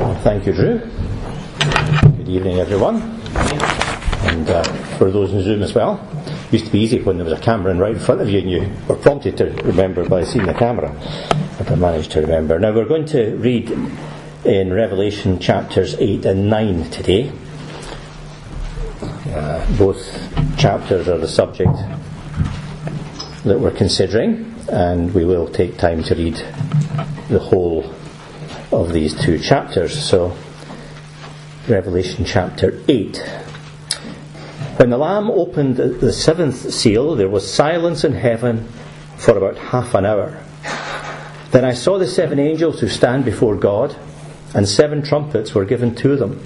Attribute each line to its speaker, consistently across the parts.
Speaker 1: Thank you, Drew. Good evening, everyone. And uh, for those in Zoom as well, it used to be easy when there was a camera in right in front of you and you were prompted to remember by seeing the camera. But I managed to remember. Now we're going to read in Revelation chapters 8 and 9 today. Uh, both chapters are the subject that we're considering, and we will take time to read the whole of these two chapters. So, Revelation chapter 8. When the Lamb opened the seventh seal, there was silence in heaven for about half an hour. Then I saw the seven angels who stand before God, and seven trumpets were given to them.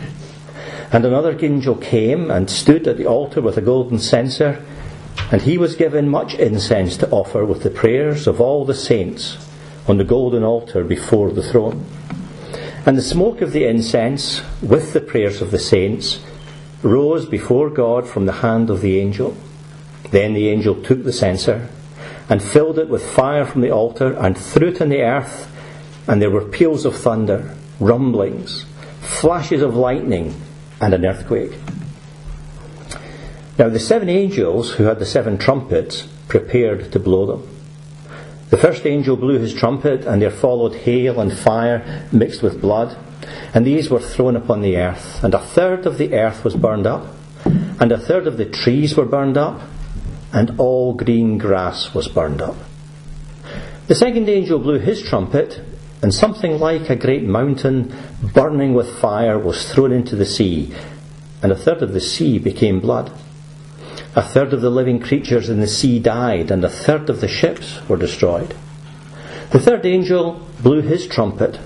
Speaker 1: And another angel came and stood at the altar with a golden censer, and he was given much incense to offer with the prayers of all the saints on the golden altar before the throne. And the smoke of the incense, with the prayers of the saints, rose before God from the hand of the angel. Then the angel took the censer and filled it with fire from the altar and threw it on the earth, and there were peals of thunder, rumblings, flashes of lightning, and an earthquake. Now the seven angels who had the seven trumpets prepared to blow them. The first angel blew his trumpet, and there followed hail and fire mixed with blood, and these were thrown upon the earth, and a third of the earth was burned up, and a third of the trees were burned up, and all green grass was burned up. The second angel blew his trumpet, and something like a great mountain burning with fire was thrown into the sea, and a third of the sea became blood. A third of the living creatures in the sea died, and a third of the ships were destroyed. The third angel blew his trumpet,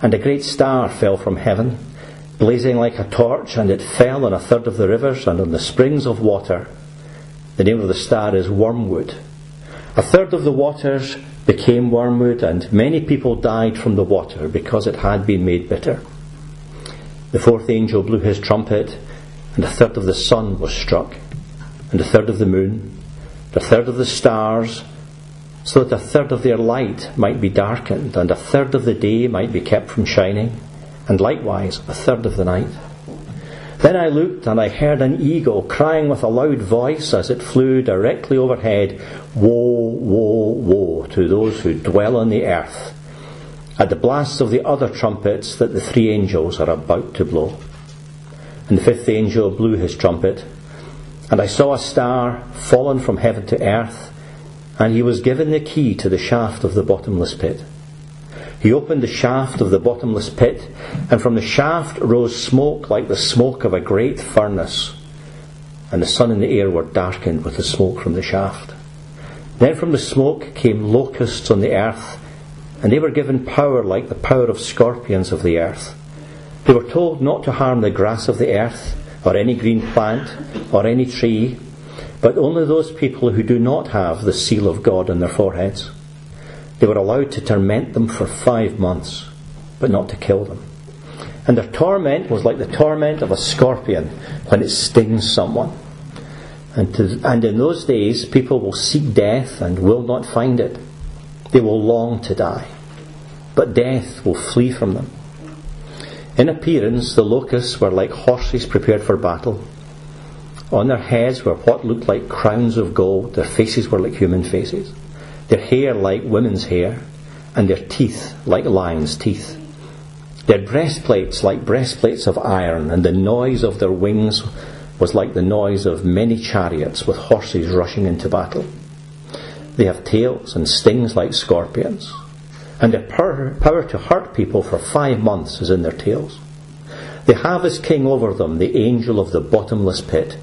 Speaker 1: and a great star fell from heaven, blazing like a torch, and it fell on a third of the rivers and on the springs of water. The name of the star is Wormwood. A third of the waters became wormwood, and many people died from the water because it had been made bitter. The fourth angel blew his trumpet, and a third of the sun was struck and a third of the moon, and a third of the stars, so that a third of their light might be darkened, and a third of the day might be kept from shining, and likewise a third of the night. Then I looked, and I heard an eagle crying with a loud voice as it flew directly overhead Woe, woe, woe to those who dwell on the earth, at the blast of the other trumpets that the three angels are about to blow. And the fifth angel blew his trumpet and I saw a star fallen from heaven to earth, and he was given the key to the shaft of the bottomless pit. He opened the shaft of the bottomless pit, and from the shaft rose smoke like the smoke of a great furnace, and the sun and the air were darkened with the smoke from the shaft. Then from the smoke came locusts on the earth, and they were given power like the power of scorpions of the earth. They were told not to harm the grass of the earth, or any green plant, or any tree, but only those people who do not have the seal of God on their foreheads. They were allowed to torment them for five months, but not to kill them. And their torment was like the torment of a scorpion when it stings someone. And, to, and in those days, people will seek death and will not find it. They will long to die, but death will flee from them. In appearance, the locusts were like horses prepared for battle. On their heads were what looked like crowns of gold. Their faces were like human faces. Their hair like women's hair. And their teeth like lions' teeth. Their breastplates like breastplates of iron. And the noise of their wings was like the noise of many chariots with horses rushing into battle. They have tails and stings like scorpions and power, power to hurt people for five months is in their tails. They have as king over them the angel of the bottomless pit.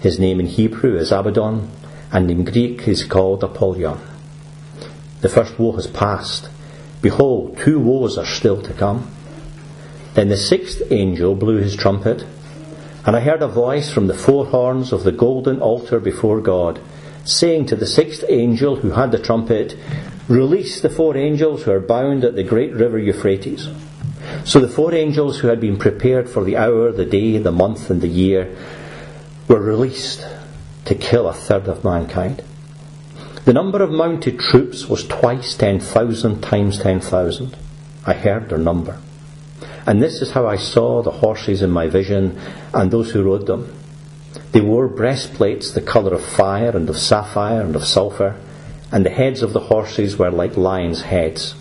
Speaker 1: His name in Hebrew is Abaddon, and in Greek is called Apollyon. The first woe has passed. Behold, two woes are still to come. Then the sixth angel blew his trumpet, and I heard a voice from the four horns of the golden altar before God, saying to the sixth angel who had the trumpet, Release the four angels who are bound at the great river Euphrates. So the four angels who had been prepared for the hour, the day, the month, and the year were released to kill a third of mankind. The number of mounted troops was twice 10,000 times 10,000. I heard their number. And this is how I saw the horses in my vision and those who rode them. They wore breastplates the colour of fire and of sapphire and of sulphur, and the heads of the horses were like lions' heads.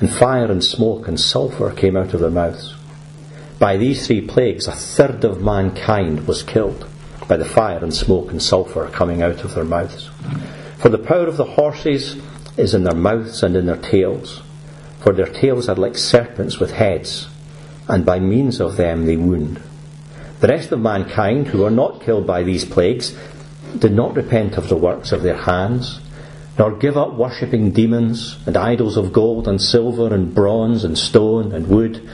Speaker 1: And fire and smoke and sulphur came out of their mouths. By these three plagues, a third of mankind was killed by the fire and smoke and sulphur coming out of their mouths. For the power of the horses is in their mouths and in their tails, for their tails are like serpents with heads, and by means of them they wound. The rest of mankind, who were not killed by these plagues, did not repent of the works of their hands, nor give up worshipping demons and idols of gold and silver and bronze and stone and wood,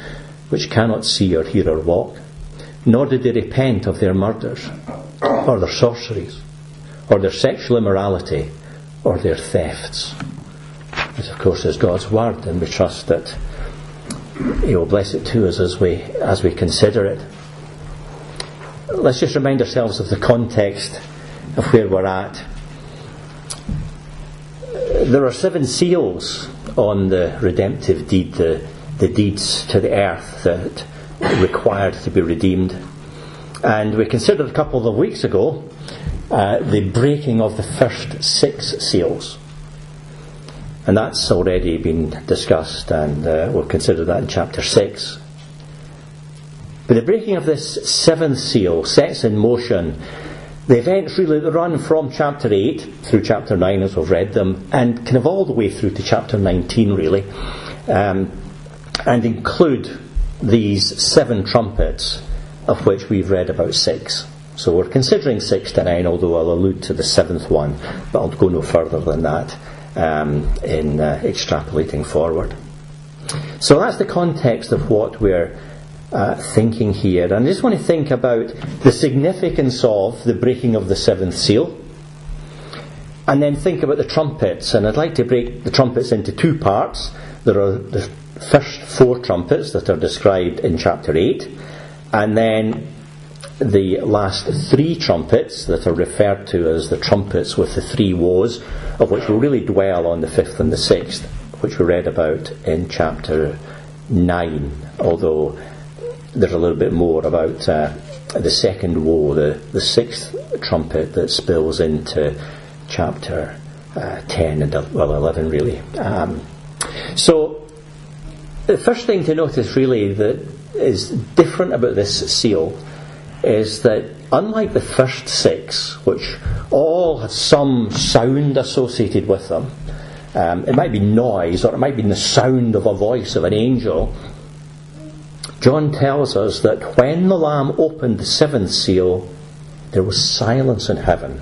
Speaker 1: which cannot see or hear or walk. Nor did they repent of their murders, or their sorceries, or their sexual immorality, or their thefts. This, of course, is God's word, and we trust that He will bless it to us as we as we consider it. Let's just remind ourselves of the context of where we're at. There are seven seals on the redemptive deed, the, the deeds to the earth that required to be redeemed. And we considered a couple of weeks ago uh, the breaking of the first six seals. And that's already been discussed, and uh, we'll consider that in chapter 6. But the breaking of this seventh seal sets in motion the events really run from chapter 8 through chapter 9 as we've read them, and kind of all the way through to chapter 19 really, um, and include these seven trumpets of which we've read about six. So we're considering six to nine, although I'll allude to the seventh one, but I'll go no further than that um, in uh, extrapolating forward. So that's the context of what we're uh, thinking here. And I just want to think about the significance of the breaking of the seventh seal. And then think about the trumpets. And I'd like to break the trumpets into two parts. There are the first four trumpets that are described in chapter 8, and then the last three trumpets that are referred to as the trumpets with the three woes, of which we'll really dwell on the fifth and the sixth, which we read about in chapter 9, although there's a little bit more about uh, the second woe, the, the sixth trumpet that spills into chapter uh, 10 and well 11 really. Um, so the first thing to notice really that is different about this seal is that unlike the first six, which all have some sound associated with them, um, it might be noise or it might be the sound of a voice of an angel. John tells us that when the Lamb opened the seventh seal, there was silence in heaven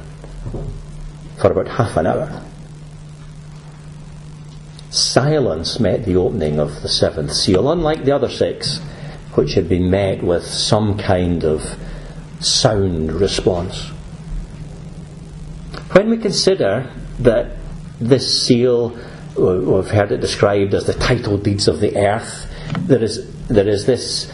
Speaker 1: for about half an hour. Silence met the opening of the seventh seal, unlike the other six, which had been met with some kind of sound response. When we consider that this seal, uh, we've heard it described as the title deeds of the earth, there is, there is this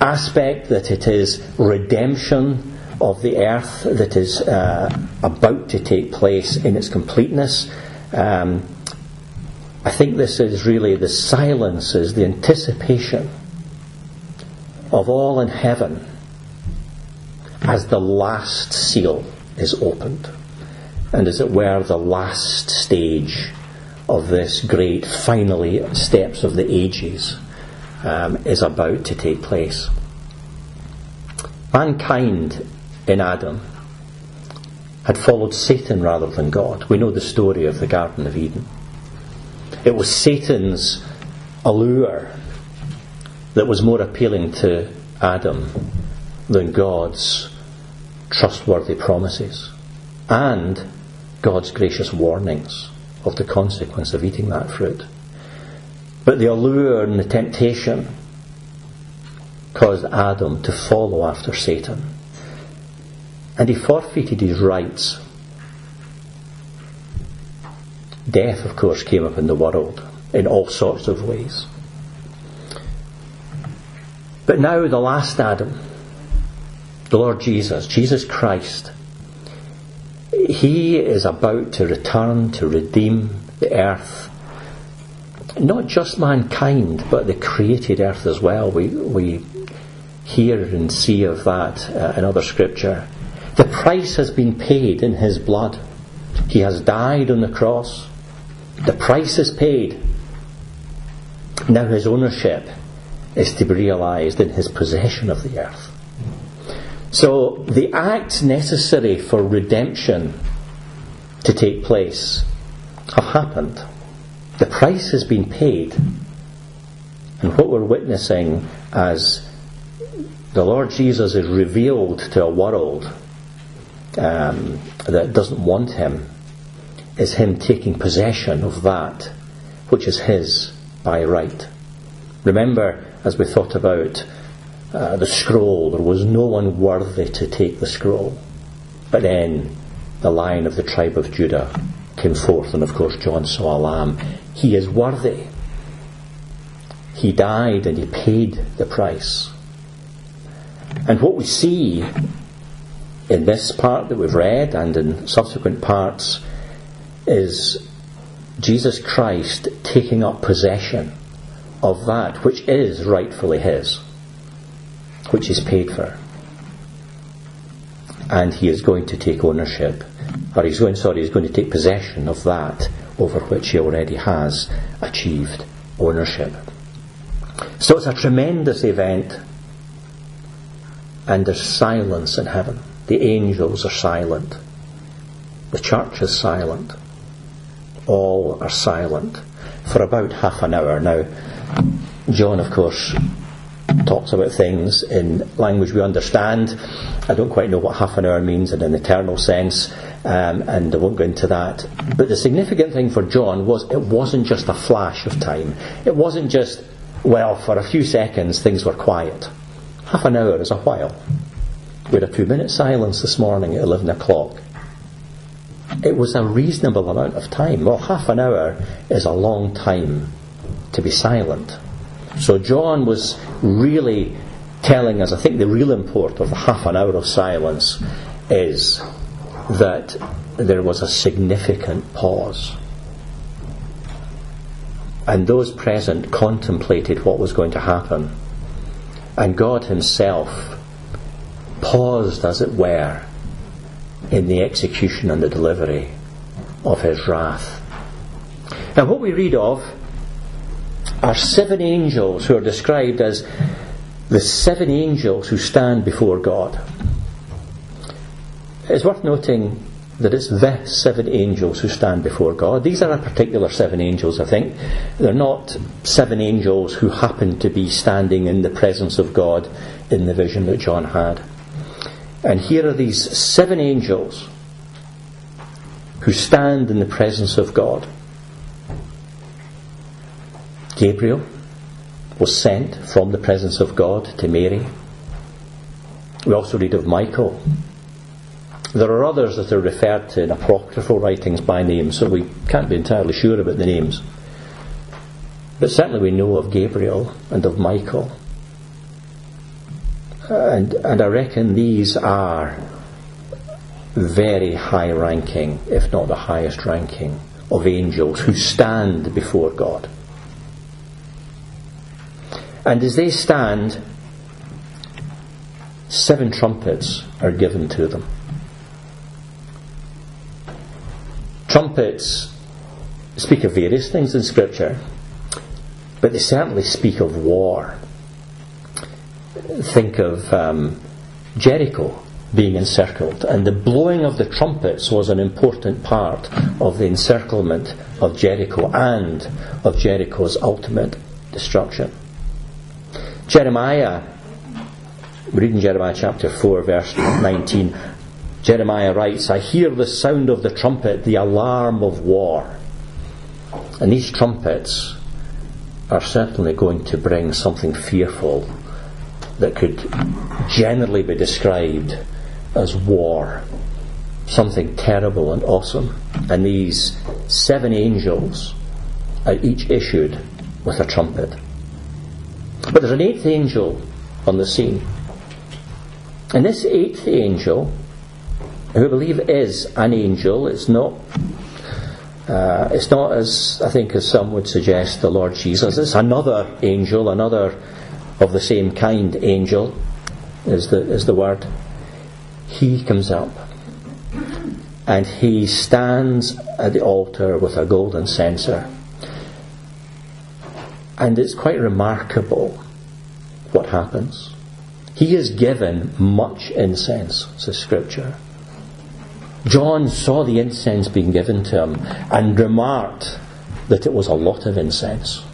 Speaker 1: aspect that it is redemption of the earth that is uh, about to take place in its completeness. Um, I think this is really the silence, is the anticipation of all in heaven as the last seal is opened, and as it were, the last stage of this great, finally, steps of the ages um, is about to take place. Mankind in Adam had followed Satan rather than God. We know the story of the Garden of Eden. It was Satan's allure that was more appealing to Adam than God's trustworthy promises and God's gracious warnings of the consequence of eating that fruit. But the allure and the temptation caused Adam to follow after Satan. And he forfeited his rights Death, of course, came up in the world in all sorts of ways. But now, the last Adam, the Lord Jesus, Jesus Christ, he is about to return to redeem the earth not just mankind, but the created earth as well. We, we hear and see of that uh, in other scripture. The price has been paid in his blood. He has died on the cross. The price is paid. Now his ownership is to be realized in his possession of the earth. So the acts necessary for redemption to take place have happened. The price has been paid. And what we're witnessing as the Lord Jesus is revealed to a world um, that doesn't want him is him taking possession of that which is his by right. Remember, as we thought about uh, the scroll, there was no one worthy to take the scroll. But then the lion of the tribe of Judah came forth, and of course, John saw a lamb. He is worthy. He died and he paid the price. And what we see in this part that we've read and in subsequent parts is Jesus Christ taking up possession of that which is rightfully his, which is paid for. And he is going to take ownership, or he's going, sorry, he's going to take possession of that over which he already has achieved ownership. So it's a tremendous event, and there's silence in heaven. The angels are silent. The church is silent. All are silent for about half an hour. Now, John, of course, talks about things in language we understand. I don't quite know what half an hour means in an eternal sense, um, and I won't go into that. But the significant thing for John was it wasn't just a flash of time. It wasn't just, well, for a few seconds things were quiet. Half an hour is a while. We had a two minute silence this morning at 11 o'clock. It was a reasonable amount of time. Well, half an hour is a long time to be silent. So John was really telling us, I think the real import of the half an hour of silence is that there was a significant pause. And those present contemplated what was going to happen. And God Himself paused, as it were, in the execution and the delivery of His wrath. Now, what we read of are seven angels who are described as the seven angels who stand before God. It's worth noting that it's the seven angels who stand before God. These are a particular seven angels, I think. They're not seven angels who happen to be standing in the presence of God in the vision that John had. And here are these seven angels who stand in the presence of God. Gabriel was sent from the presence of God to Mary. We also read of Michael. There are others that are referred to in apocryphal writings by name, so we can't be entirely sure about the names. But certainly we know of Gabriel and of Michael. And, and I reckon these are very high ranking, if not the highest ranking, of angels who stand before God. And as they stand, seven trumpets are given to them. Trumpets speak of various things in Scripture, but they certainly speak of war. Think of um, Jericho being encircled, and the blowing of the trumpets was an important part of the encirclement of Jericho and of Jericho's ultimate destruction. Jeremiah, reading Jeremiah chapter 4, verse 19, Jeremiah writes, I hear the sound of the trumpet, the alarm of war. And these trumpets are certainly going to bring something fearful that could generally be described as war. Something terrible and awesome. And these seven angels are each issued with a trumpet. But there's an eighth angel on the scene. And this eighth angel, who I believe is an angel, it's not Uh, it's not as, I think, as some would suggest, the Lord Jesus. It's another angel, another of the same kind angel, is the, is the word. He comes up and he stands at the altar with a golden censer. And it's quite remarkable what happens. He is given much incense, says Scripture. John saw the incense being given to him and remarked that it was a lot of incense.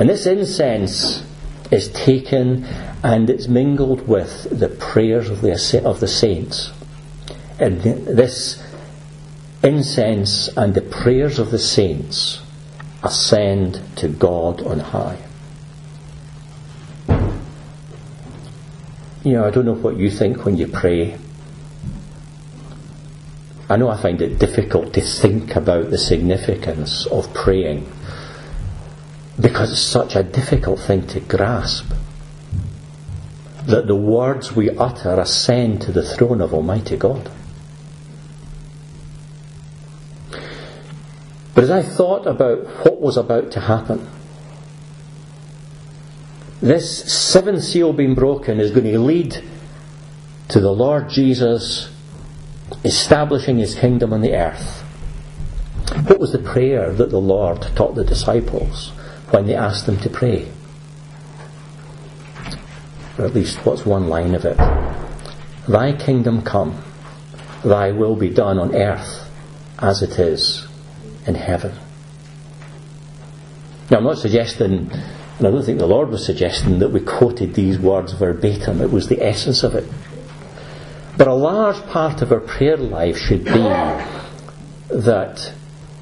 Speaker 1: And this incense is taken and it's mingled with the prayers of the, of the saints. And this incense and the prayers of the saints ascend to God on high. You know, I don't know what you think when you pray. I know I find it difficult to think about the significance of praying because it's such a difficult thing to grasp that the words we utter ascend to the throne of Almighty God. But as I thought about what was about to happen, this seventh seal being broken is going to lead to the Lord Jesus establishing his kingdom on the earth. What was the prayer that the Lord taught the disciples when they asked them to pray? Or at least what's one line of it? Thy kingdom come, thy will be done on earth as it is in heaven. Now, I'm not suggesting, and I don't think the Lord was suggesting that we quoted these words verbatim. It was the essence of it. But a large part of our prayer life should be that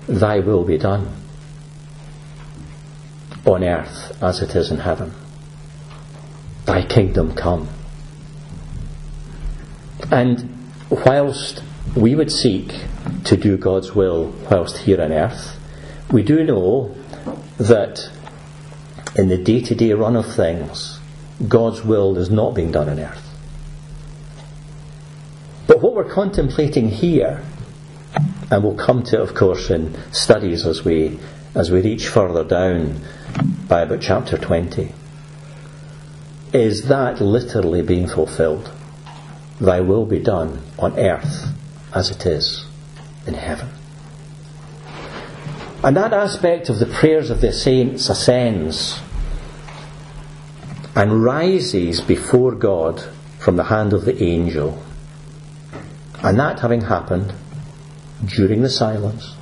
Speaker 1: Thy will be done on earth as it is in heaven. Thy kingdom come. And whilst we would seek to do God's will whilst here on earth, we do know that in the day to day run of things, God's will is not being done on earth. But what we're contemplating here, and we'll come to, of course, in studies as we as we reach further down by about chapter 20, is that literally being fulfilled. Thy will be done on earth as it is in heaven. And that aspect of the prayers of the saints ascends and rises before God from the hand of the angel. And that having happened during the silence,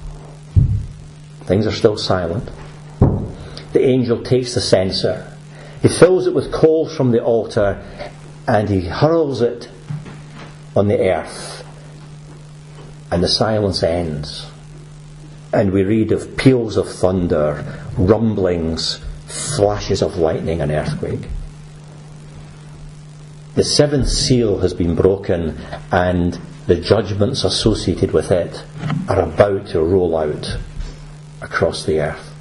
Speaker 1: things are still silent. The angel takes the censer, he fills it with coals from the altar, and he hurls it on the earth and the silence ends. And we read of peals of thunder, rumblings, flashes of lightning, and earthquake. The seventh seal has been broken, and the judgments associated with it are about to roll out across the earth.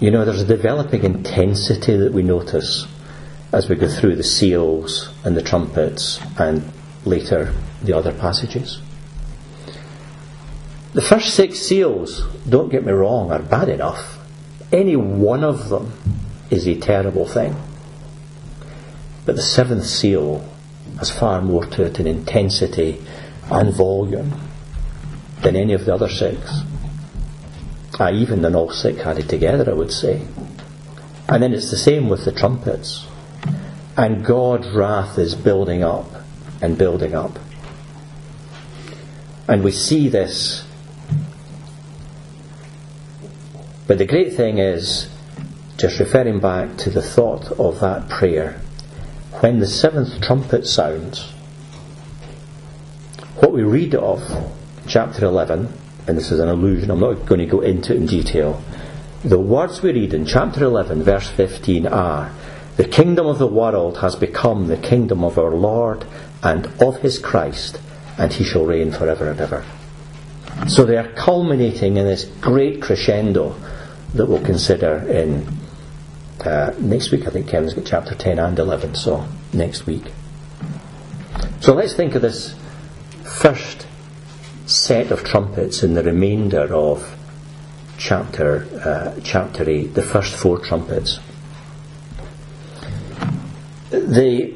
Speaker 1: You know, there's a developing intensity that we notice as we go through the seals and the trumpets and later the other passages. The first six seals, don't get me wrong, are bad enough. Any one of them is a terrible thing. But the seventh seal has far more to it in intensity and volume than any of the other six. Ah, even than all six added together, I would say. And then it's the same with the trumpets. And God's wrath is building up and building up. And we see this. But the great thing is, just referring back to the thought of that prayer, when the seventh trumpet sounds, what we read of, chapter 11, and this is an allusion, I'm not going to go into it in detail. The words we read in chapter 11, verse 15 are The kingdom of the world has become the kingdom of our Lord and of his Christ, and he shall reign forever and ever. So they are culminating in this great crescendo that we'll consider in uh, next week. I think Kevin's got chapter 10 and 11, so next week. So let's think of this first set of trumpets in the remainder of chapter, uh, chapter 8, the first four trumpets. The,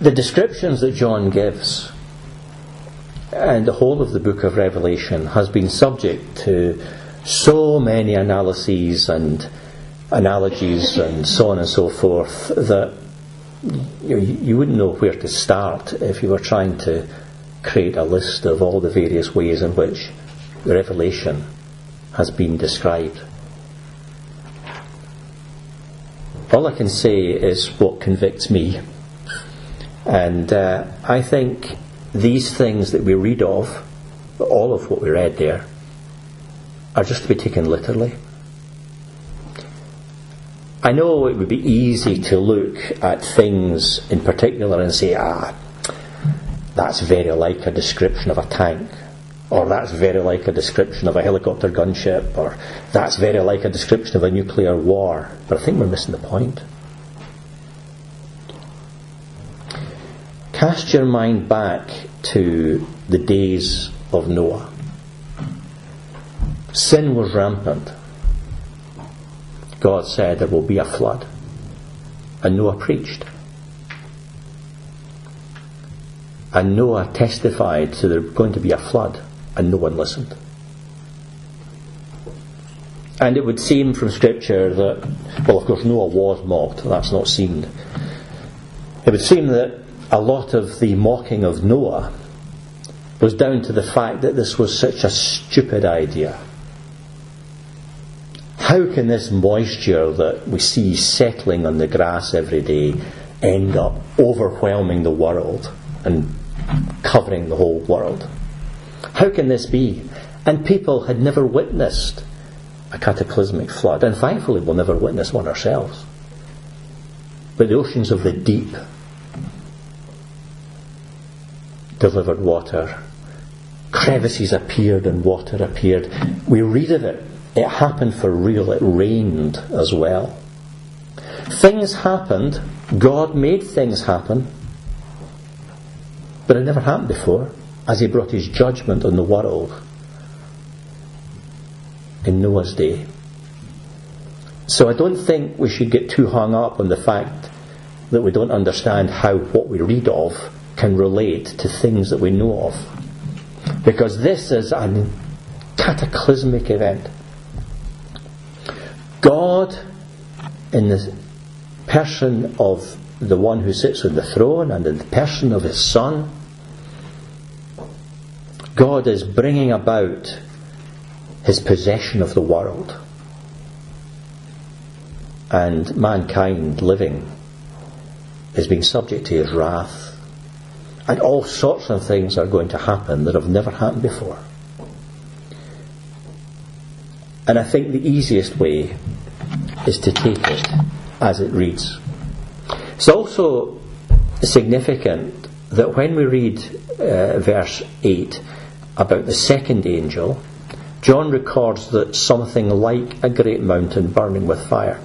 Speaker 1: the descriptions that John gives and the whole of the book of Revelation has been subject to so many analyses and analogies and so on and so forth that you, you wouldn't know where to start if you were trying to create a list of all the various ways in which Revelation has been described. All I can say is what convicts me. And uh, I think these things that we read of, all of what we read there, are just to be taken literally. I know it would be easy to look at things in particular and say, ah, that's very like a description of a tank, or that's very like a description of a helicopter gunship, or that's very like a description of a nuclear war. But I think we're missing the point. Cast your mind back to the days of Noah. Sin was rampant. God said there will be a flood. And Noah preached. And Noah testified to there going to be a flood, and no one listened. And it would seem from Scripture that, well, of course, Noah was mocked. That's not seen. It would seem that a lot of the mocking of Noah was down to the fact that this was such a stupid idea. How can this moisture that we see settling on the grass every day end up overwhelming the world and covering the whole world? How can this be? And people had never witnessed a cataclysmic flood, and thankfully we'll never witness one ourselves. But the oceans of the deep delivered water. Crevices appeared and water appeared. We read of it. It happened for real. It rained as well. Things happened. God made things happen. But it never happened before as He brought His judgment on the world in Noah's day. So I don't think we should get too hung up on the fact that we don't understand how what we read of can relate to things that we know of. Because this is a cataclysmic event. God, in the person of the one who sits on the throne and in the person of his Son, God is bringing about his possession of the world. And mankind living is being subject to his wrath and all sorts of things are going to happen that have never happened before. And I think the easiest way is to take it as it reads. It's also significant that when we read uh, verse 8 about the second angel, John records that something like a great mountain burning with fire.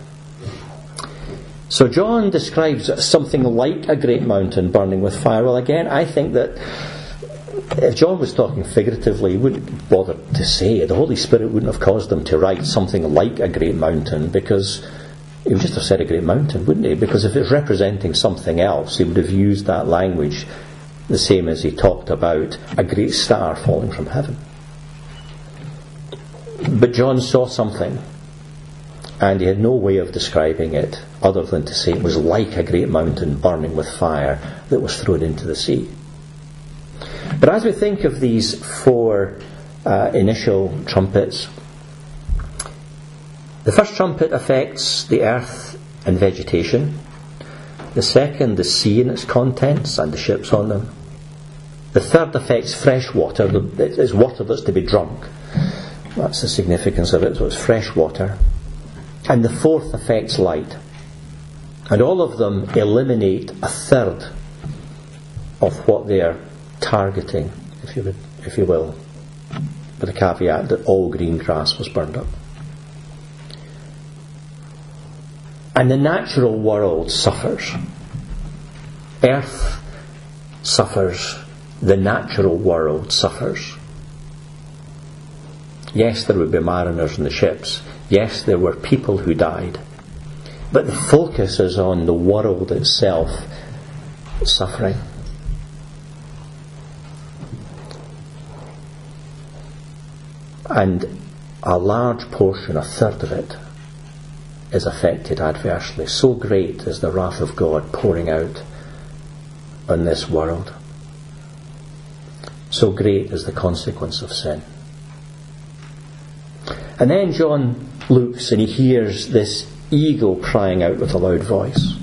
Speaker 1: So John describes something like a great mountain burning with fire. Well, again, I think that if John was talking figuratively, he wouldn't bother to say it. The Holy Spirit wouldn't have caused him to write something like a great mountain because he would just have said a great mountain, wouldn't he? Because if it's representing something else, he would have used that language the same as he talked about a great star falling from heaven. But John saw something and he had no way of describing it other than to say it was like a great mountain burning with fire that was thrown into the sea. But as we think of these four uh, initial trumpets, the first trumpet affects the earth and vegetation. The second, the sea and its contents and the ships on them. The third affects fresh water. It's water that's to be drunk. That's the significance of it. So it's fresh water. And the fourth affects light. And all of them eliminate a third of what they are targeting, if you, would, if you will, with the caveat that all green grass was burned up. And the natural world suffers. Earth suffers the natural world suffers. Yes, there would be mariners in the ships. Yes, there were people who died. But the focus is on the world itself suffering. And a large portion, a third of it, is affected adversely. So great is the wrath of God pouring out on this world. So great is the consequence of sin. And then John looks and he hears this eagle crying out with a loud voice.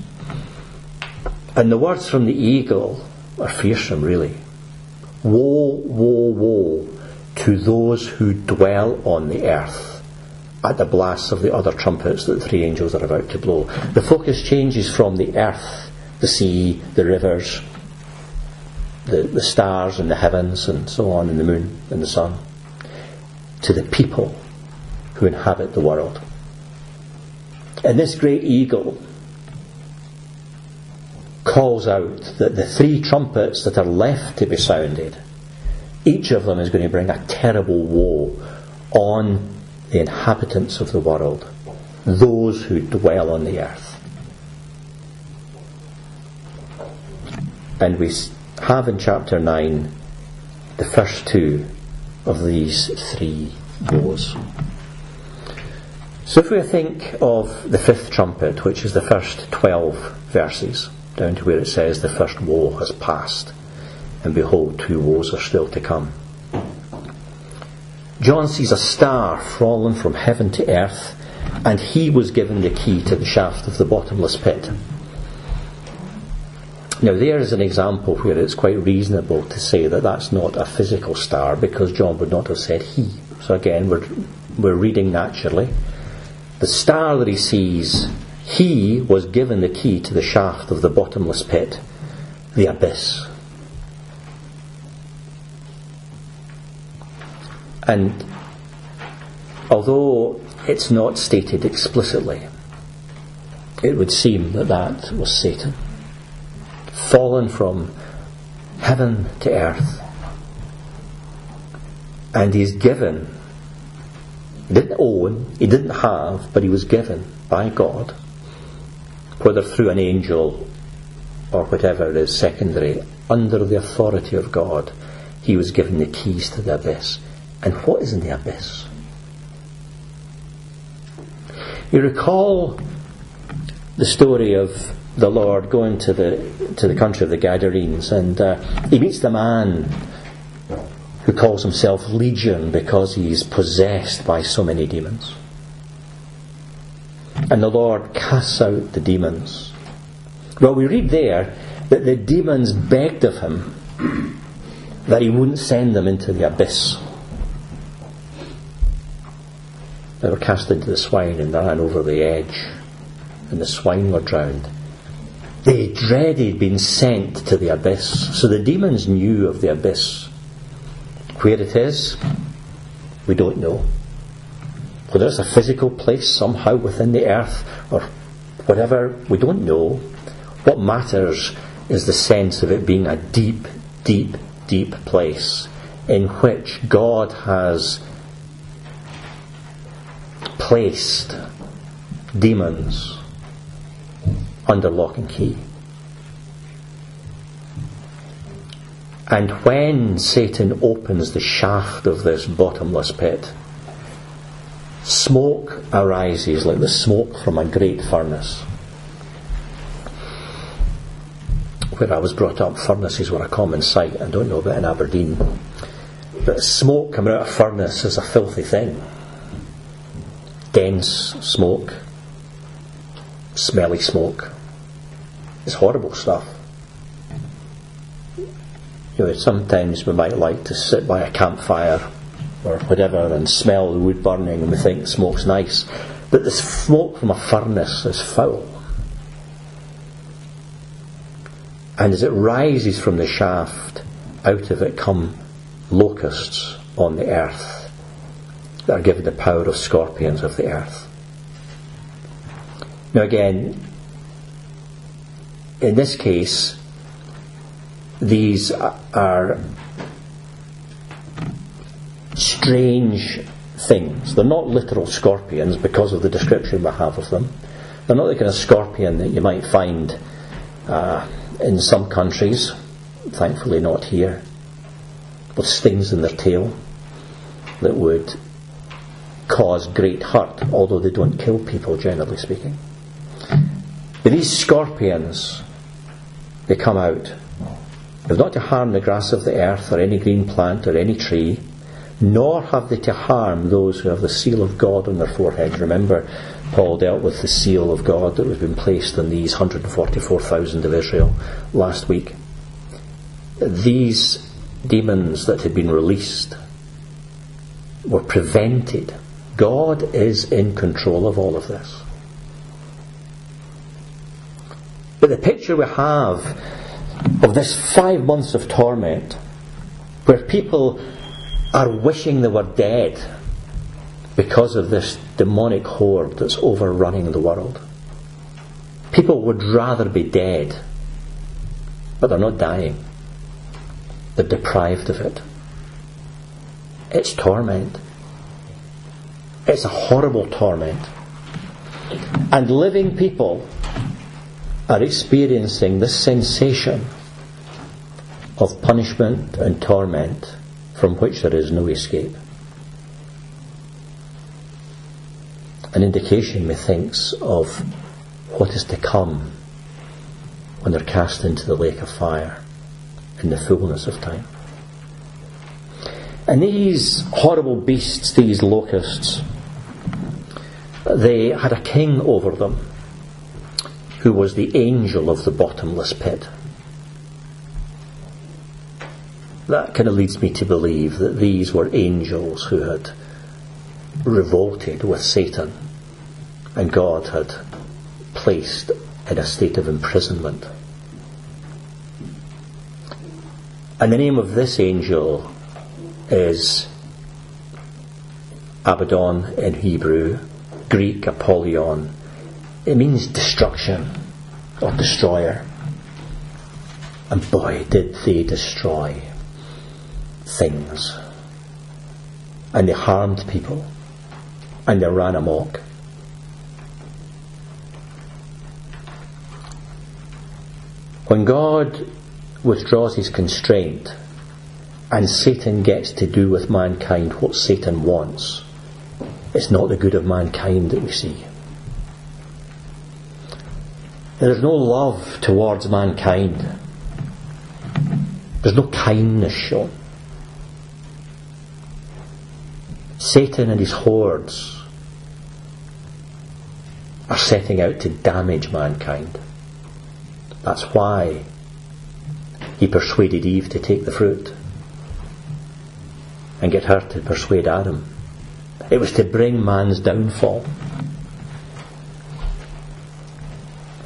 Speaker 1: And the words from the eagle are fearsome, really. Woe, woe, woe to those who dwell on the earth at the blasts of the other trumpets that the three angels are about to blow. The focus changes from the earth, the sea, the rivers, the, the stars and the heavens and so on, and the moon and the sun, to the people who inhabit the world. And this great eagle calls out that the three trumpets that are left to be sounded, each of them is going to bring a terrible woe on the inhabitants of the world, those who dwell on the earth. And we have in chapter 9 the first two of these three woes. So if we think of the fifth trumpet, which is the first 12 verses, down to where it says the first woe has passed, and behold, two woes are still to come. John sees a star fallen from heaven to earth, and he was given the key to the shaft of the bottomless pit. Now, there is an example where it's quite reasonable to say that that's not a physical star because John would not have said he. So, again, we're, we're reading naturally. The star that he sees, he was given the key to the shaft of the bottomless pit, the abyss. And although it's not stated explicitly, it would seem that that was Satan fallen from heaven to earth. And he's given, didn't own, he didn't have, but he was given by God, whether through an angel or whatever is secondary, under the authority of God, he was given the keys to the abyss. And what is in the abyss? You recall the story of the Lord going to the to the country of the Gadarenes, and uh, he meets the man who calls himself Legion because he is possessed by so many demons. And the Lord casts out the demons. Well, we read there that the demons begged of him that he wouldn't send them into the abyss. They were cast into the swine and ran over the edge, and the swine were drowned. They dreaded being sent to the abyss. So the demons knew of the abyss. Where it is, we don't know. Whether it's a physical place somehow within the earth or whatever, we don't know. What matters is the sense of it being a deep, deep, deep place in which God has placed demons under lock and key. And when Satan opens the shaft of this bottomless pit, smoke arises like the smoke from a great furnace. Where I was brought up, furnaces were a common sight. I don't know about in Aberdeen. But smoke coming out of a furnace is a filthy thing. Dense smoke, smelly smoke. It's horrible stuff. You know, sometimes we might like to sit by a campfire or whatever and smell the wood burning and we think the smoke's nice. But the smoke from a furnace is foul. And as it rises from the shaft, out of it come locusts on the earth that are given the power of scorpions of the earth. Now, again, in this case, these are strange things. They're not literal scorpions because of the description we have of them. They're not the kind of scorpion that you might find uh, in some countries, thankfully not here, with stings in their tail that would cause great hurt, although they don't kill people, generally speaking. But these scorpions, they come out. They've not to harm the grass of the earth or any green plant or any tree, nor have they to harm those who have the seal of God on their foreheads. Remember, Paul dealt with the seal of God that was been placed on these 144,000 of Israel last week. These demons that had been released were prevented. God is in control of all of this. But the picture we have of this five months of torment, where people are wishing they were dead because of this demonic horde that's overrunning the world. People would rather be dead, but they're not dying. They're deprived of it. It's torment. It's a horrible torment. And living people are experiencing this sensation of punishment and torment from which there is no escape. An indication, methinks, of what is to come when they're cast into the lake of fire in the fullness of time. And these horrible beasts, these locusts, they had a king over them who was the angel of the bottomless pit. That kind of leads me to believe that these were angels who had revolted with Satan and God had placed in a state of imprisonment. And the name of this angel is Abaddon in Hebrew, Greek Apollyon. It means destruction or destroyer. And boy, did they destroy things. And they harmed people. And they ran amok. When God withdraws his constraint and Satan gets to do with mankind what Satan wants, it's not the good of mankind that we see. There's no love towards mankind. There's no kindness shown. Satan and his hordes are setting out to damage mankind. That's why he persuaded Eve to take the fruit and get her to persuade Adam. It was to bring man's downfall.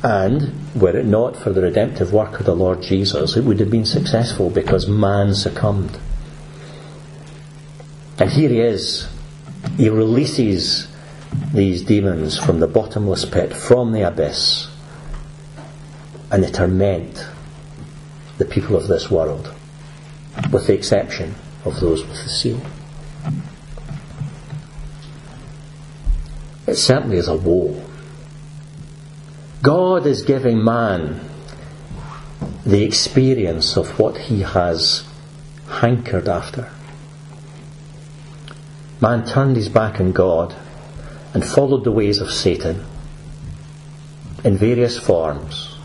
Speaker 1: And were it not for the redemptive work of the Lord Jesus, it would have been successful because man succumbed. And here he is. He releases these demons from the bottomless pit, from the abyss, and they torment the people of this world, with the exception of those with the seal. It certainly is a woe. God is giving man the experience of what he has hankered after. Man turned his back on God and followed the ways of Satan in various forms.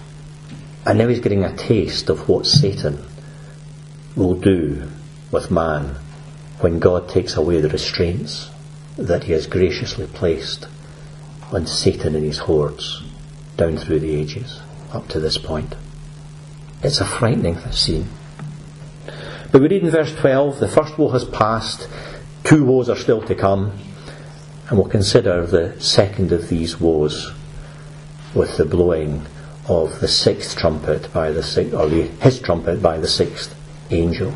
Speaker 1: And now he's getting a taste of what Satan will do with man when God takes away the restraints that he has graciously placed on Satan and his hordes down through the ages up to this point. It's a frightening scene. But we read in verse 12 the first woe has passed, Two woes are still to come, and we'll consider the second of these woes with the blowing of the sixth trumpet by the sixth, or the, his trumpet by the sixth angel.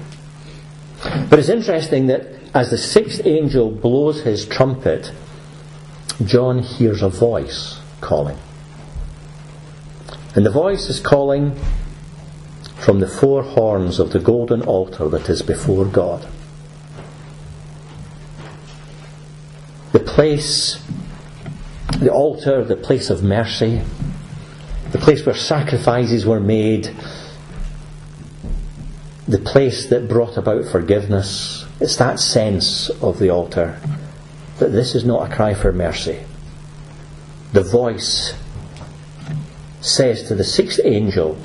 Speaker 1: But it's interesting that as the sixth angel blows his trumpet, John hears a voice calling. And the voice is calling from the four horns of the golden altar that is before God. The place, the altar, the place of mercy, the place where sacrifices were made, the place that brought about forgiveness. It's that sense of the altar that this is not a cry for mercy. The voice says to the sixth angel,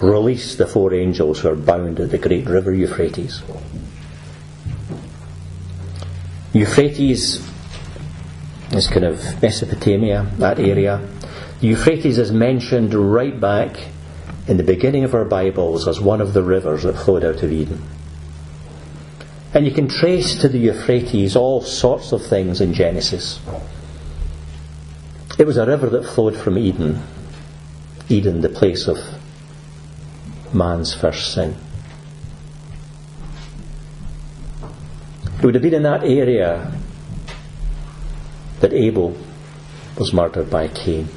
Speaker 1: Release the four angels who are bound at the great river Euphrates. Euphrates is kind of Mesopotamia, that area. The Euphrates is mentioned right back in the beginning of our Bibles as one of the rivers that flowed out of Eden. And you can trace to the Euphrates all sorts of things in Genesis. It was a river that flowed from Eden, Eden, the place of man's first sin. It would have been in that area that Abel was murdered by Cain.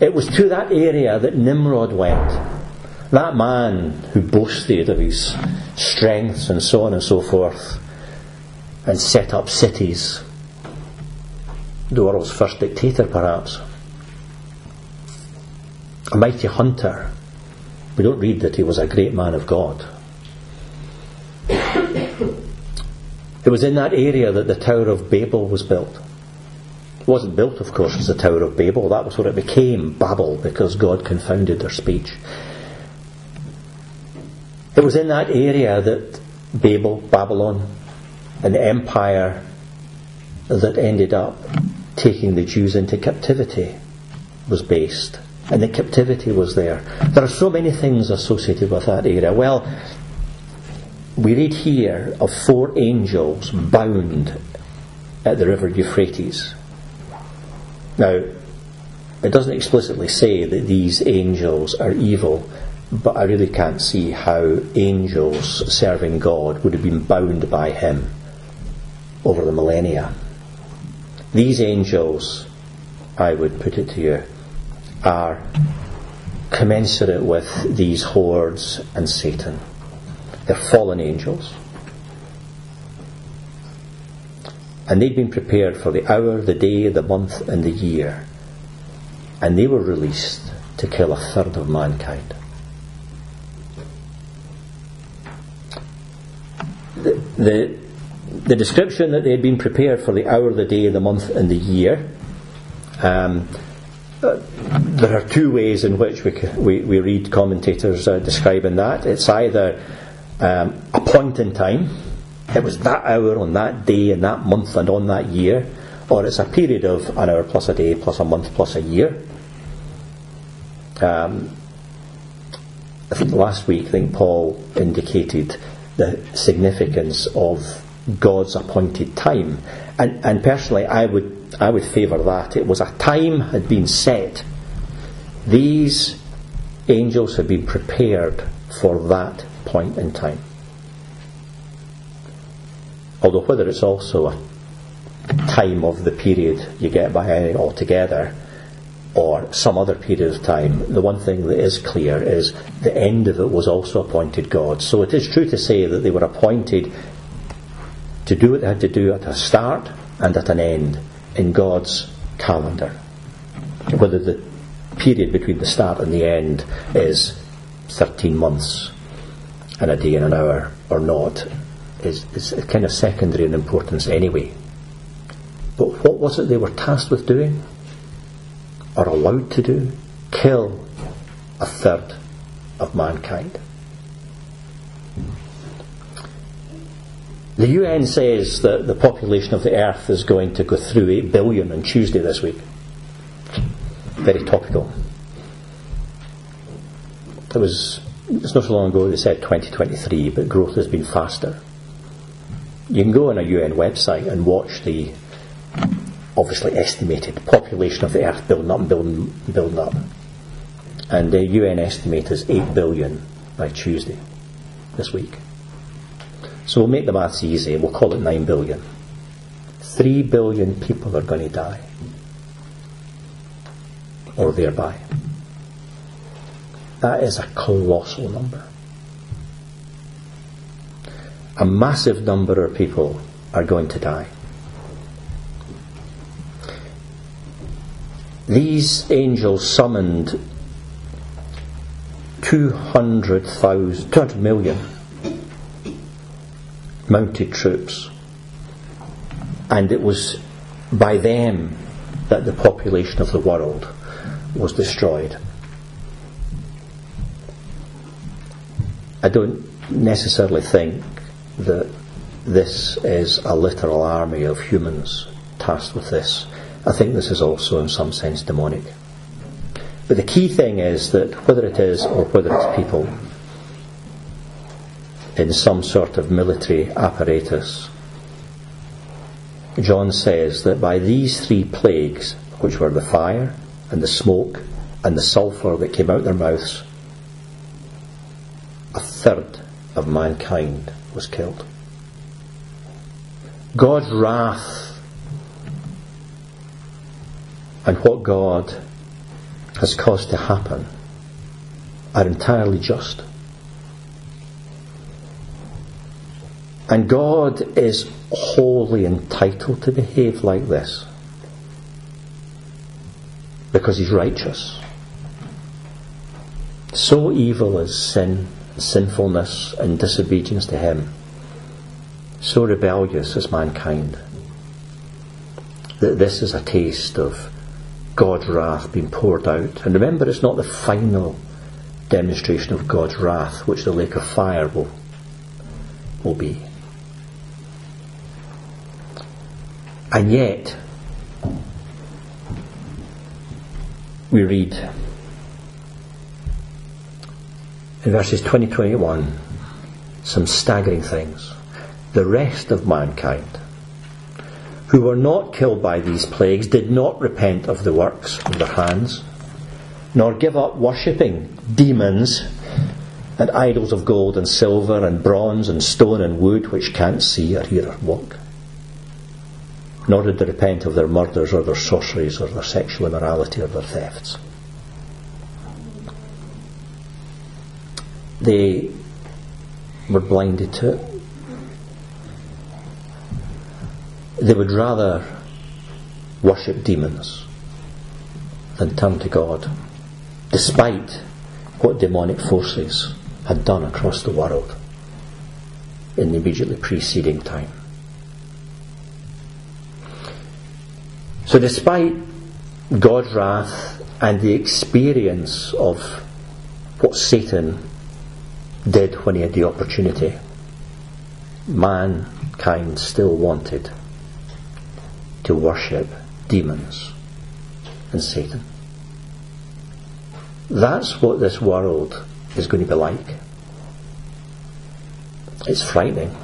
Speaker 1: It was to that area that Nimrod went. That man who boasted of his strengths and so on and so forth and set up cities. The world's first dictator, perhaps. A mighty hunter. We don't read that he was a great man of God. It was in that area that the Tower of Babel was built. It wasn't built, of course, as the Tower of Babel. That was what it became, Babel, because God confounded their speech. It was in that area that Babel, Babylon, an empire that ended up taking the Jews into captivity was based. And the captivity was there. There are so many things associated with that area. Well, we read here of four angels bound at the river Euphrates. Now, it doesn't explicitly say that these angels are evil, but I really can't see how angels serving God would have been bound by Him over the millennia. These angels, I would put it to you, are commensurate with these hordes and Satan. They're fallen angels. And they'd been prepared for the hour, the day, the month, and the year. And they were released to kill a third of mankind. The, the, the description that they had been prepared for the hour, the day, the month, and the year. Um, there are two ways in which we, we, we read commentators uh, describing that. It's either um, a point in time, it was that hour on that day and that month and on that year, or it's a period of an hour plus a day plus a month plus a year. Um, I think last week, I think Paul indicated the significance of God's appointed time, and, and personally, I would I would favour that. It was a time had been set. These angels had been prepared for that point in time. Although whether it's also a time of the period you get by altogether or some other period of time, the one thing that is clear is the end of it was also appointed God. So it is true to say that they were appointed to do what they had to do at a start and at an end in God's calendar. Whether the period between the start and the end is 13 months and a day and an hour or not is, is kind of secondary in importance anyway. But what was it they were tasked with doing? Or allowed to do? Kill a third of mankind. The UN says that the population of the Earth is going to go through 8 billion on Tuesday this week. Very topical. It was, it's not so long ago they said 2023, but growth has been faster. You can go on a UN website and watch the obviously estimated population of the Earth building up and building, building up. And the UN estimate is 8 billion by Tuesday this week. So we'll make the maths easy, we'll call it 9 billion. 3 billion people are going to die. Or thereby. That is a colossal number. A massive number of people are going to die. These angels summoned 200,000, 200 million mounted troops, and it was by them that the population of the world was destroyed. I don't necessarily think that this is a literal army of humans tasked with this. I think this is also, in some sense, demonic. But the key thing is that whether it is or whether it's people in some sort of military apparatus, John says that by these three plagues, which were the fire and the smoke and the sulphur that came out their mouths, third of mankind was killed. God's wrath and what God has caused to happen are entirely just. And God is wholly entitled to behave like this because He's righteous. So evil is sin, sinfulness, and disobedience to Him. So rebellious is mankind that this is a taste of God's wrath being poured out. And remember, it's not the final demonstration of God's wrath, which the lake of fire will, will be. And yet, we read in verses 20 21 some staggering things. The rest of mankind who were not killed by these plagues did not repent of the works of their hands, nor give up worshipping demons and idols of gold and silver and bronze and stone and wood which can't see or hear or walk. Nor did they repent of their murders or their sorceries or their sexual immorality or their thefts. They were blinded to it. they would rather worship demons than turn to God, despite what demonic forces had done across the world in the immediately preceding time. So, despite God's wrath and the experience of what Satan did when he had the opportunity, mankind still wanted to worship demons and Satan. That's what this world is going to be like. It's frightening.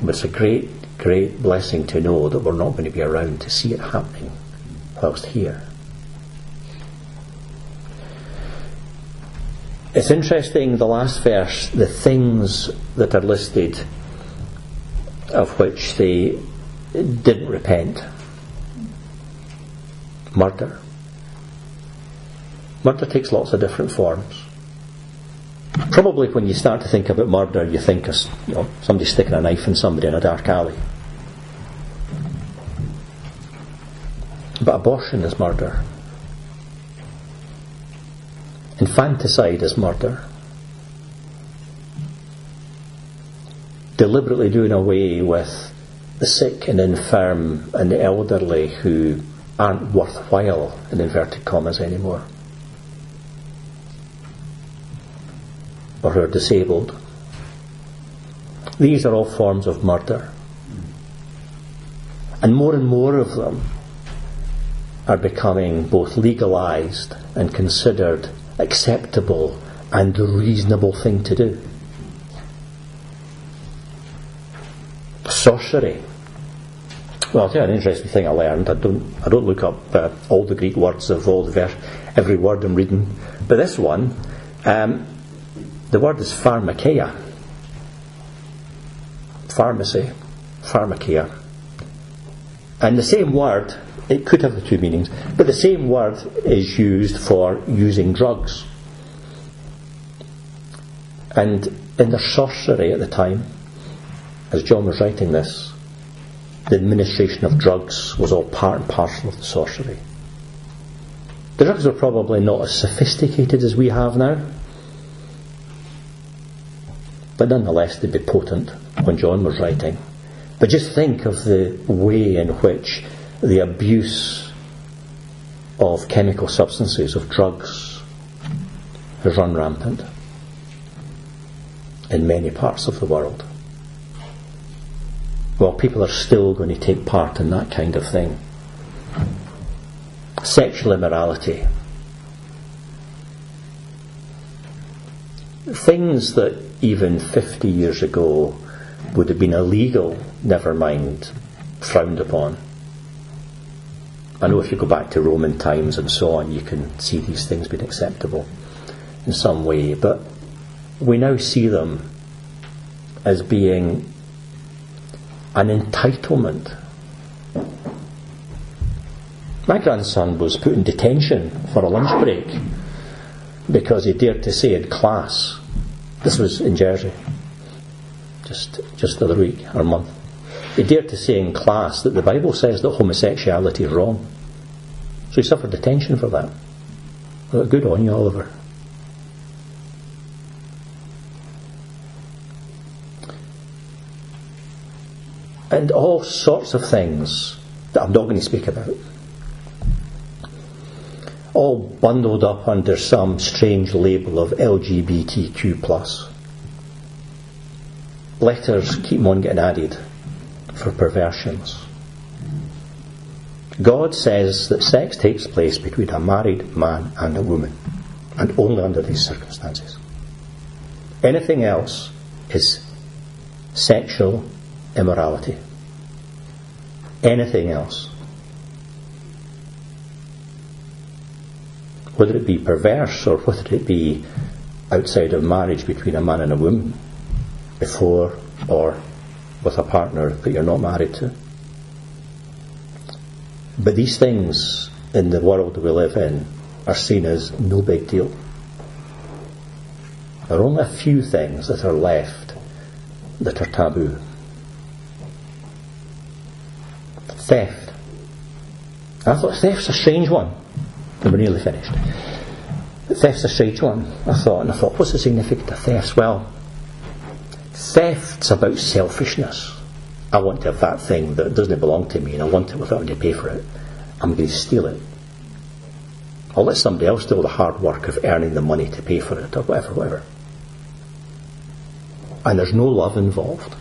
Speaker 1: But it's a great, great blessing to know that we're not going to be around to see it happening whilst here. It's interesting, the last verse, the things that are listed of which they didn't repent. Murder. Murder takes lots of different forms. Probably when you start to think about murder, you think of you know, somebody sticking a knife in somebody in a dark alley. But abortion is murder. Infanticide is murder. deliberately doing away with the sick and infirm and the elderly who aren't worthwhile, in inverted commas, anymore, or who are disabled. These are all forms of murder. And more and more of them are becoming both legalised and considered acceptable and the reasonable thing to do. sorcery. Well, I'll tell you an interesting thing I learned. I don't, I don't look up uh, all the Greek words of all the verse, every word I'm reading, but this one, um, the word is pharmakeia. Pharmacy, pharmakeia. And the same word, it could have the two meanings, but the same word is used for using drugs. And in their sorcery at the time, as John was writing this, the administration of drugs was all part and parcel of the sorcery. The drugs were probably not as sophisticated as we have now, but nonetheless they'd be potent when John was writing. But just think of the way in which the abuse of chemical substances, of drugs, has run rampant in many parts of the world. Well, people are still going to take part in that kind of thing sexual immorality. Things that even 50 years ago would have been illegal, never mind frowned upon. I know if you go back to Roman times and so on, you can see these things being acceptable in some way, but we now see them as being an entitlement. My grandson was put in detention for a lunch break because he dared to say in class, this was in Jersey, just, just the other week or month, he dared to say in class that the Bible says that homosexuality is wrong. So he suffered detention for that. Well, good on you, Oliver. And all sorts of things that I'm not going to speak about all bundled up under some strange label of LGBTQ. Letters keep on getting added for perversions. God says that sex takes place between a married man and a woman, and only under these circumstances. Anything else is sexual immorality. Anything else whether it be perverse or whether it be outside of marriage between a man and a woman, before or with a partner that you're not married to. But these things in the world we live in are seen as no big deal. There are only a few things that are left that are taboo. Theft. I thought theft's a strange one. And we're nearly finished. Theft's a strange one, I thought, and I thought, what's the significance of theft? Well, theft's about selfishness. I want to have that thing that doesn't belong to me and I want it without having to pay for it. I'm going to steal it. I'll let somebody else do all the hard work of earning the money to pay for it or whatever, whatever. And there's no love involved.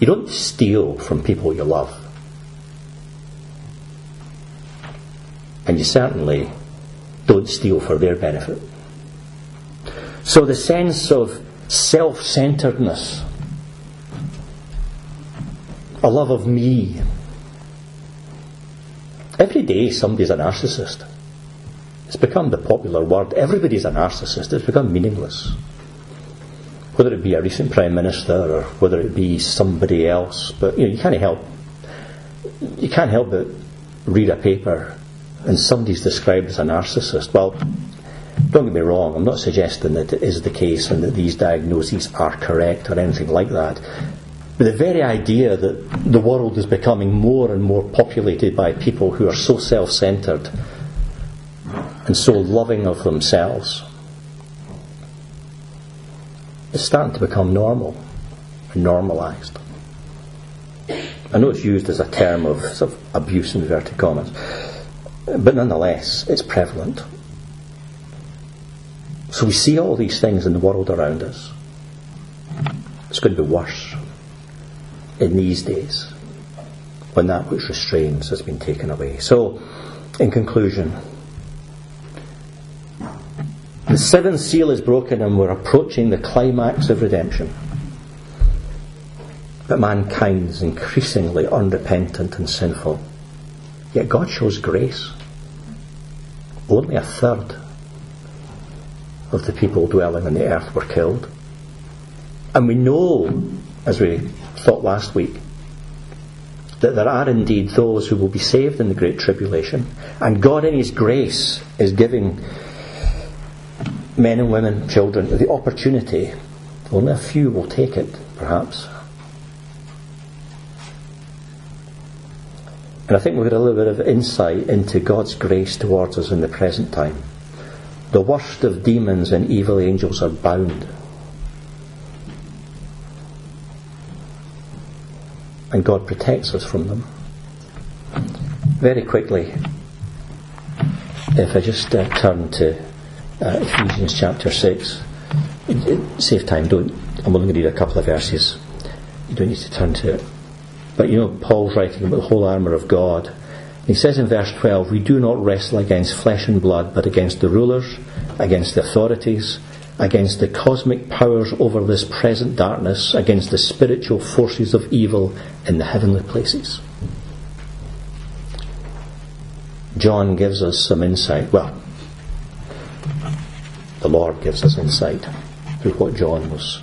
Speaker 1: You don't steal from people you love. and you certainly don't steal for their benefit. So the sense of self centeredness, a love of me. Every day somebody's a narcissist. It's become the popular word. Everybody's a narcissist. It's become meaningless. Whether it be a recent Prime Minister or whether it be somebody else, but you know, you can't help you can't help but read a paper and somebody's described as a narcissist. Well, don't get me wrong, I'm not suggesting that it is the case and that these diagnoses are correct or anything like that. But the very idea that the world is becoming more and more populated by people who are so self centered and so loving of themselves is starting to become normal and normalised. I know it's used as a term of, sort of abuse in inverted commas. But nonetheless, it's prevalent. So we see all these things in the world around us. It's going to be worse in these days when that which restrains has been taken away. So, in conclusion, the seventh seal is broken and we're approaching the climax of redemption. But mankind is increasingly unrepentant and sinful. Yet God shows grace. Only a third of the people dwelling on the earth were killed. And we know, as we thought last week, that there are indeed those who will be saved in the Great Tribulation, and God in His grace is giving men and women, children, the opportunity. Only a few will take it, perhaps. And I think we've got a little bit of insight into God's grace towards us in the present time. The worst of demons and evil angels are bound. And God protects us from them. Very quickly, if I just uh, turn to uh, Ephesians chapter 6, it, it, save time, don't, I'm only going to read a couple of verses. You don't need to turn to it. But you know, Paul's writing about the whole armour of God. He says in verse 12, We do not wrestle against flesh and blood, but against the rulers, against the authorities, against the cosmic powers over this present darkness, against the spiritual forces of evil in the heavenly places. John gives us some insight. Well, the Lord gives us insight through what John was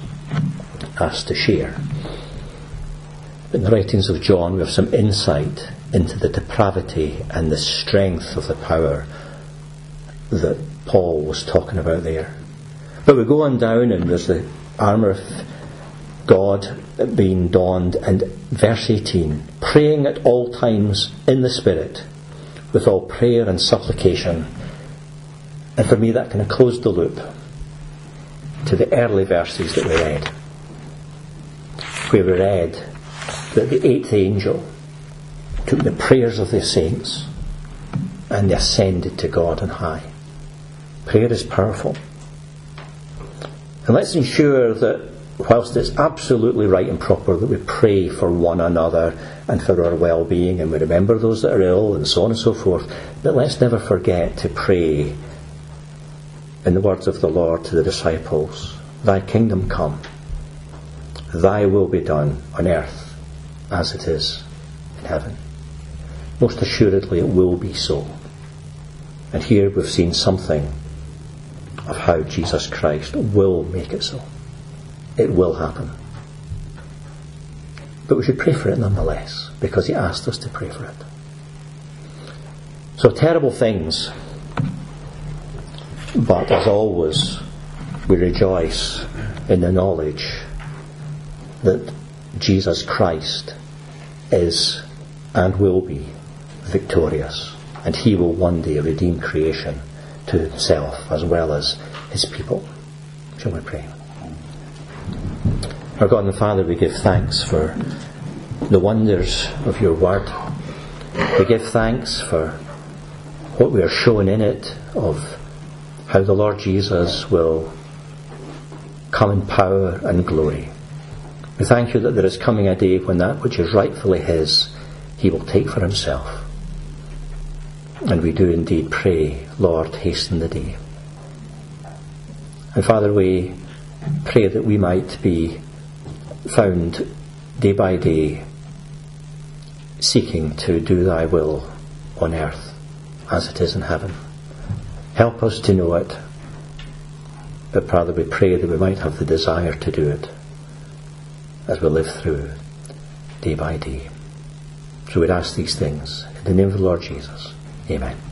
Speaker 1: asked to share. In the writings of John, we have some insight into the depravity and the strength of the power that Paul was talking about there. But we go on down, and there's the armour of God being donned, and verse 18 praying at all times in the Spirit, with all prayer and supplication. And for me, that kind of closed the loop to the early verses that we read, where we read that the eighth angel took the prayers of the saints and they ascended to God on high. Prayer is powerful. And let's ensure that whilst it's absolutely right and proper that we pray for one another and for our well being and we remember those that are ill and so on and so forth, but let's never forget to pray in the words of the Lord to the disciples Thy kingdom come, Thy will be done on earth as it is in heaven. Most assuredly, it will be so. And here we've seen something of how Jesus Christ will make it so. It will happen. But we should pray for it nonetheless, because He asked us to pray for it. So, terrible things. But as always, we rejoice in the knowledge that Jesus Christ is and will be victorious, and he will one day redeem creation to himself as well as his people. Shall we pray? Our God and the Father, we give thanks for the wonders of your word. We give thanks for what we are shown in it of how the Lord Jesus will come in power and glory. We thank you that there is coming a day when that which is rightfully his, he will take for himself. And we do indeed pray, Lord, hasten the day. And Father, we pray that we might be found day by day seeking to do thy will on earth as it is in heaven. Help us to know it, but Father, we pray that we might have the desire to do it as we live through day by day. So we'd ask these things in the name of the Lord Jesus. Amen.